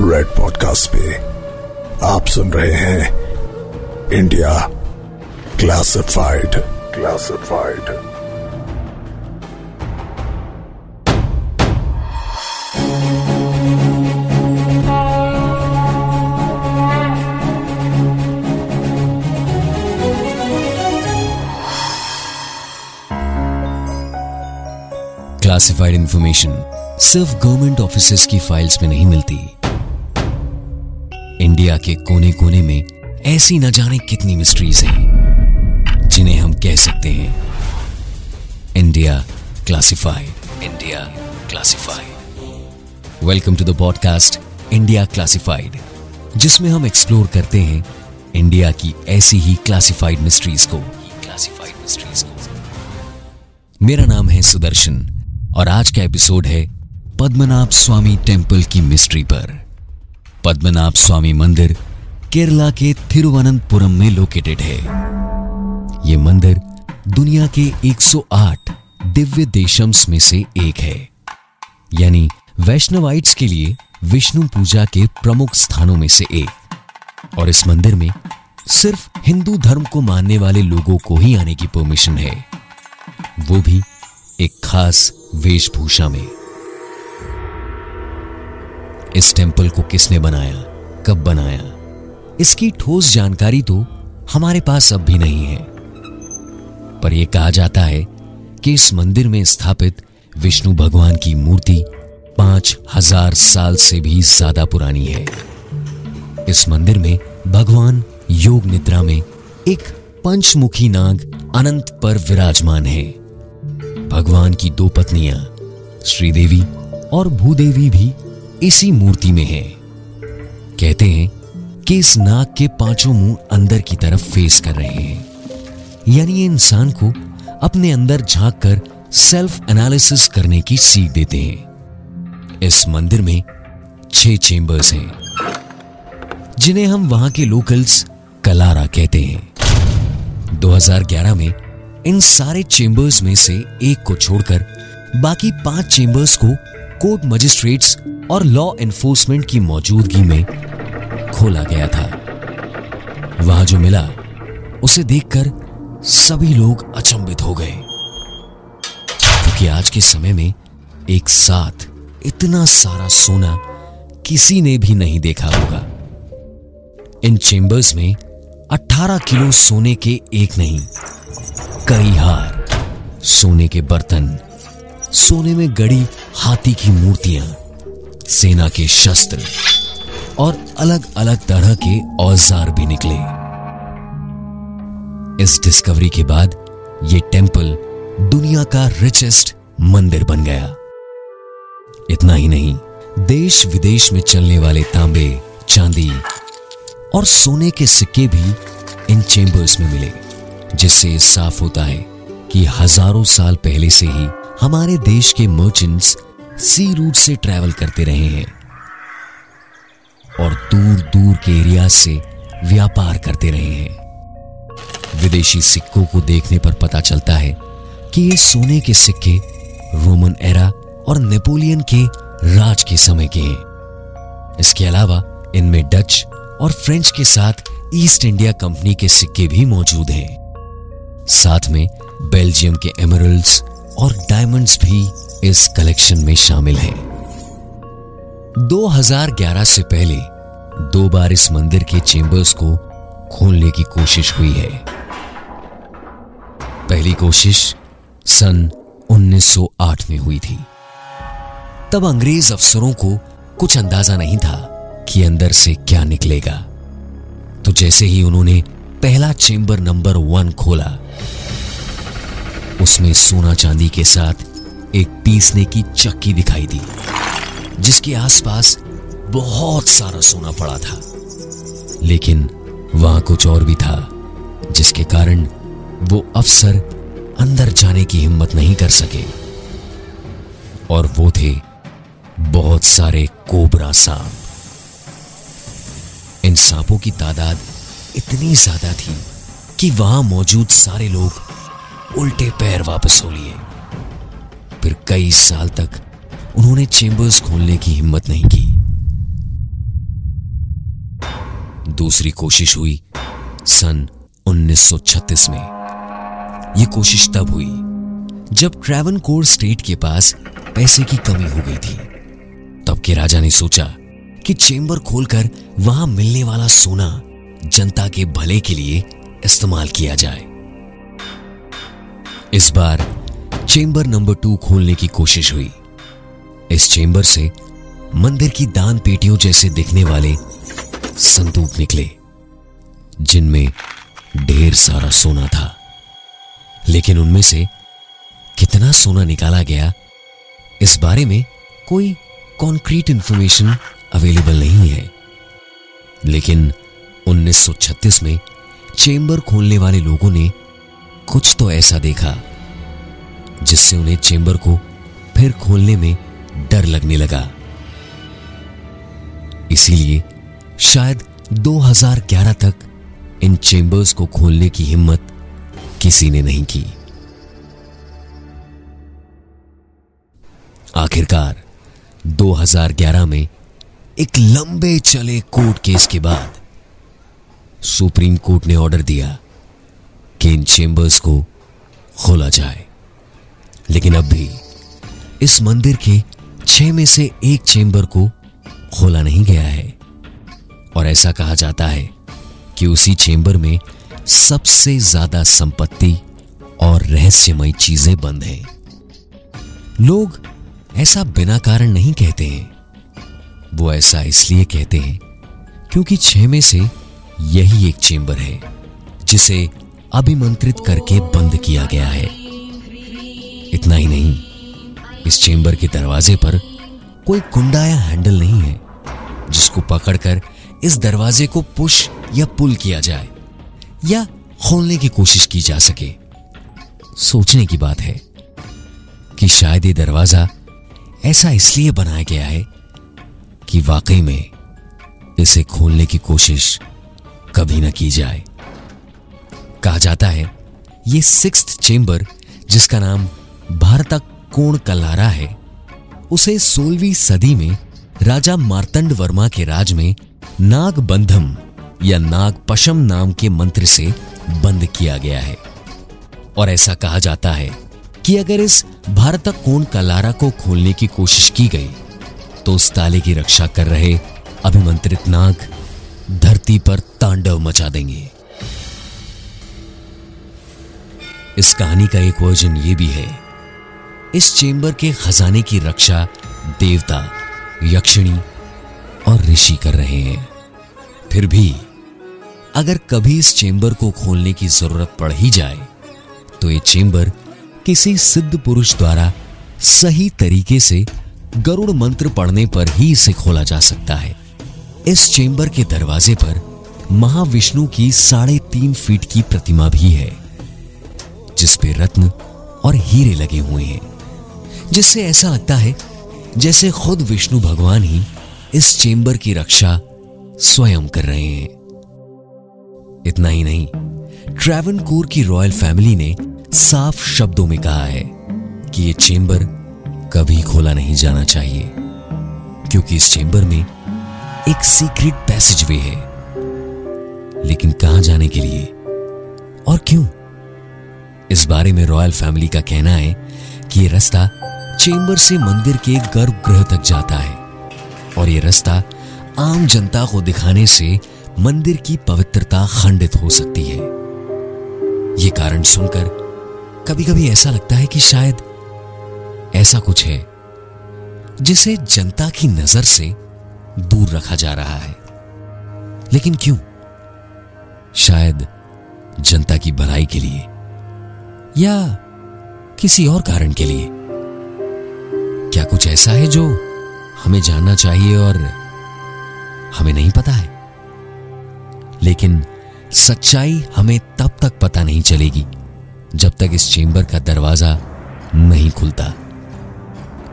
Red podcast पे आप सुन रहे हैं India classified classified classified information सिर्फ़ गवर्नमेंट ऑफिसर्स की फाइल्स में नहीं मिलती। इंडिया के कोने कोने में ऐसी न जाने कितनी मिस्ट्रीज हैं, जिन्हें हम कह सकते हैं। India classified India classified welcome to the podcast India classified जिसमें हम एक्सप्लोर करते हैं इंडिया की ऐसी ही क्लासिफाइड मिस्ट्रीज को। क्लासिफाइड मिस्ट्रीज को। मेरा नाम है सुदर्शन, और आज का एपिसोड है पद्मनाभ स्वामी टेंपल की मिस्ट्री पर। पद्मनाभ स्वामी मंदिर केरला के थिरुवनंतपुरम में लोकेटेड है। यह मंदिर दुनिया के 108 दिव्य देशम्स में से एक है। यानी वैष्णवाइट्स के लिए विष्णु पूजा के प्रमुख स्थानों में से एक। और इस मंदिर में सिर्फ़ हिंदू धर्म को मानने वाले लोगों को ही आने की परमिशन है। वो भी एक खास वेशभूषा में। इस टेंपल को किसने बनाया, कब बनाया? इसकी ठोस जानकारी तो हमारे पास अब भी नहीं है। पर यह कहा जाता है कि इस मंदिर में स्थापित विष्णु भगवान की मूर्ति पाँच हज़ार साल से भी ज़्यादा पुरानी है। इस मंदिर में भगवान योग निद्रा में एक पंचमुखी नाग अनंत पर विराजमान है। भगवान की दो पत्नियाँ, श्रीदेवी और भूदेवी भी इसी मूर्ति में है। कहते हैं कि इस नाग के पाँचों मुँह अंदर की तरफ़ फेस कर रहे हैं। यानी इंसान को अपने अंदर झाँक कर सेल्फ एनालिसिस करने की सीख देते हैं। इस मंदिर में छह चेंबर्स हैं, जिन्हें हम वहाँ के लोकल्स कलारा कहते हैं। 2011 में इन सारे चेंबर्स में से एक को छोड़कर बाकी पाँच चेंबर्स को कोर्ट मजिस्ट्रेट्स और लॉ एनफोर्समेंट की मौजूदगी में खोला गया था। वहाँ जो मिला, उसे देखकर सभी लोग अचंभित हो गए। क्योंकि आज के समय में एक साथ इतना सारा सोना किसी ने भी नहीं देखा होगा। इन चेंबर्स में 18 किलो सोने के एक नहीं, कई हार, सोने के बर्तन, सोने में गड़ी हाथी की मूर्तियाँ सेना के शस्त्र और अलग अलग तरह के औज़ार भी निकले। इस डिस्कवरी के बाद यह टेंपल दुनिया का रिचेस्ट मंदिर बन गया। इतना ही नहीं देश विदेश में चलने वाले तांबे, चांदी और सोने के सिक्के भी इन चेंबर्स में मिले, जिससे साफ़ होता है कि हज़ारों साल पहले से ही हमारे देश के मर्चेंट्स सी रूट से ट्रैवल करते रहे हैं और दूर दूर के एरिया से व्यापार करते रहे हैं। विदेशी सिक्कों को देखने पर पता चलता है कि ये सोने के सिक्के रोमन एरा और नेपोलियन के राज के समय के हैं। इसके अलावा इनमें डच और फ्रेंच के साथ ईस्ट इंडिया कंपनी के सिक्के भी मौजूद हैं। साथ में बेल्जियम के एमरल्ड्स और डायमंड्स भी इस कलेक्शन में शामिल हैं। 2011 से पहले दो बार इस मंदिर के चेंबर्स को खोलने की कोशिश हुई है। पहली कोशिश सन 1908 में हुई थी। तब अंग्रेज़ अफसरों को कुछ अंदाज़ा नहीं था कि अंदर से क्या निकलेगा। तो जैसे ही उन्होंने पहला चेंबर नंबर वन खोला, उसमें सोना चांदी के साथ एक पीसने की चक्की दिखाई दी, जिसके आसपास बहुत सारा सोना पड़ा था। लेकिन वहाँ कुछ और भी था, जिसके कारण वो अफसर अंदर जाने की हिम्मत नहीं कर सके। और वो थे बहुत सारे कोबरा सांप। इन सांपों की तादाद इतनी ज़्यादा थी कि वहाँ मौजूद सारे लोग उल्टे पैर वापस हो लिए। फिर कई साल तक उन्होंने चेंबर्स खोलने की हिम्मत नहीं की। दूसरी कोशिश हुई सन 1936 में। यह कोशिश तब हुई जब ट्रेवनकोर स्टेट के पास पैसे की कमी हो गई थी। तब के राजा ने सोचा कि चेंबर खोलकर वहाँ मिलने वाला सोना जनता के भले के लिए इस्तेमाल किया जाए। इस बार चेंबर नंबर टू खोलने की कोशिश हुई। इस चेंबर से मंदिर की दान पेटियों जैसे दिखने वाले संदूक निकले, जिनमें ढेर सारा सोना था। लेकिन उनमें से कितना सोना निकाला गया, इस बारे में कोई कॉन्क्रीट इंफॉर्मेशन अवेलेबल नहीं है। लेकिन 1936 में चेंबर खोलने वाले लोगों ने कुछ तो ऐसा देखा। जिससे उन्हें चेंबर को फिर खोलने में डर लगने लगा। इसीलिए शायद 2011 तक इन चेंबर्स को खोलने की हिम्मत किसी ने नहीं की। आखिरकार 2011 में एक लंबे चले कोर्ट केस के बाद सुप्रीम कोर्ट ने ऑर्डर दिया कि इन चेंबर्स को खोला जाए। लेकिन अब भी इस मंदिर के छह में से एक चेंबर को खोला नहीं गया है। और ऐसा कहा जाता है कि उसी चेंबर में सबसे ज़्यादा संपत्ति और रहस्यमय चीज़ें बंद हैं। लोग ऐसा बिना कारण नहीं कहते हैं। वो ऐसा इसलिए कहते हैं क्योंकि छह में से यही एक चेंबर है, जिसे अभिमंत्रित करके बंद किया गया है। इतना ही नहीं, इस चेंबर के दरवाजे पर कोई कुंडा या हैंडल नहीं है, जिसको पकड़कर इस दरवाजे को पुश या पुल किया जाए, या खोलने की कोशिश की जा सके। सोचने की बात है कि शायद ये दरवाज़ा ऐसा इसलिए बनाया गया है कि वाकई में इसे खोलने की कोशिश कभी ना की जाए। कहा जाता है, ये सिक्स चेंबर, जिसका नाम भारत कोण कलारा है। उसे सोलहवीं सदी में राजा मार्तंड वर्मा के राज में नाग बंधम या नाग पशम नाम के मंत्र से बंद किया गया है। और ऐसा कहा जाता है कि अगर इस भारत कोण कलारा को खोलने की कोशिश की गई तो उस ताले की रक्षा कर रहे अभिमंत्रित नाग धरती पर तांडव मचा देंगे। इस कहानी का एक वर्जन ये भी है इस चेंबर के खजाने की रक्षा देवता, यक्षिणी और ऋषि कर रहे हैं। फिर भी, अगर कभी इस चेंबर को खोलने की ज़रूरत पड़ ही जाए तो ये चेंबर किसी सिद्ध पुरुष द्वारा सही तरीके से गरुड़ मंत्र पढ़ने पर ही इसे खोला जा सकता है। इस चेंबर के दरवाजे पर महाविष्णु की साढ़े तीन फीट की प्रतिमा भी है जिसपे रत्न और हीरे लगे हुए हैं। जिससे ऐसा लगता है जैसे खुद विष्णु भगवान ही इस चेंबर की रक्षा स्वयं कर रहे हैं। इतना ही नहीं ट्रेवनकोर की रॉयल फैमिली ने साफ़ शब्दों में कहा है कि यह चेंबर कभी खोला नहीं जाना चाहिए, क्योंकि इस चेंबर में एक सीक्रेट पैसेज वे है। लेकिन कहाँ जाने के लिए? और क्यों? इस बारे में रॉयल फैमिली का कहना है कि यह रास्ता चेंबर से मंदिर के गर्भगृह तक जाता है और यह रास्ता आम जनता को दिखाने से मंदिर की पवित्रता खंडित हो सकती है। यह कारण सुनकर कभी कभी ऐसा लगता है कि शायद ऐसा कुछ है, जिसे जनता की नज़र से दूर रखा जा रहा है। लेकिन क्यों? शायद जनता की भलाई के लिए या किसी और कारण के लिए? क्या कुछ ऐसा है जो हमें जानना चाहिए और हमें नहीं पता है? लेकिन सच्चाई हमें तब तक पता नहीं चलेगी जब तक इस चेंबर का दरवाज़ा नहीं खुलता।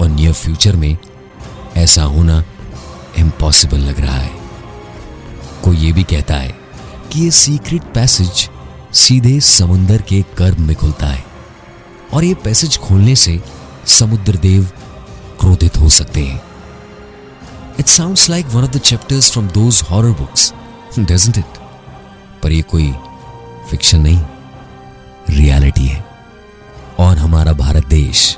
और नियर फ्यूचर में ऐसा होना इम्पॉसिबल लग रहा है। कोई ये भी कहता है कि ये सीक्रेट पैसेज सीधे समुंदर के गर्भ में खुलता है। और ये पैसेज खोलने से समुद्र देव क्रोधित हो सकते हैं। It sounds like one of the chapters from those horror books doesn't it पर ये कोई फिक्शन नहीं रियलिटी है। और हमारा भारत देश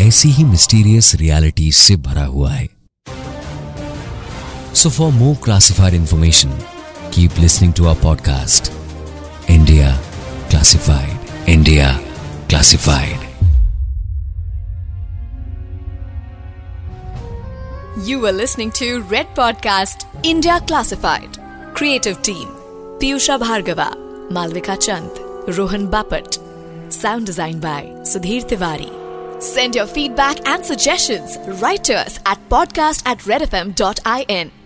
ऐसी ही मिस्टीरियस रियलिटी से भरा हुआ है। So for more classified information keep listening to our podcast India classified India classified You were listening to Red Podcast India Classified. Creative Team Piyusha Bhargava, Malvika Chand, Rohan Bapat. Sound design by Sudhir Tiwari. Send your feedback and suggestions right to us at podcast at redfm.in.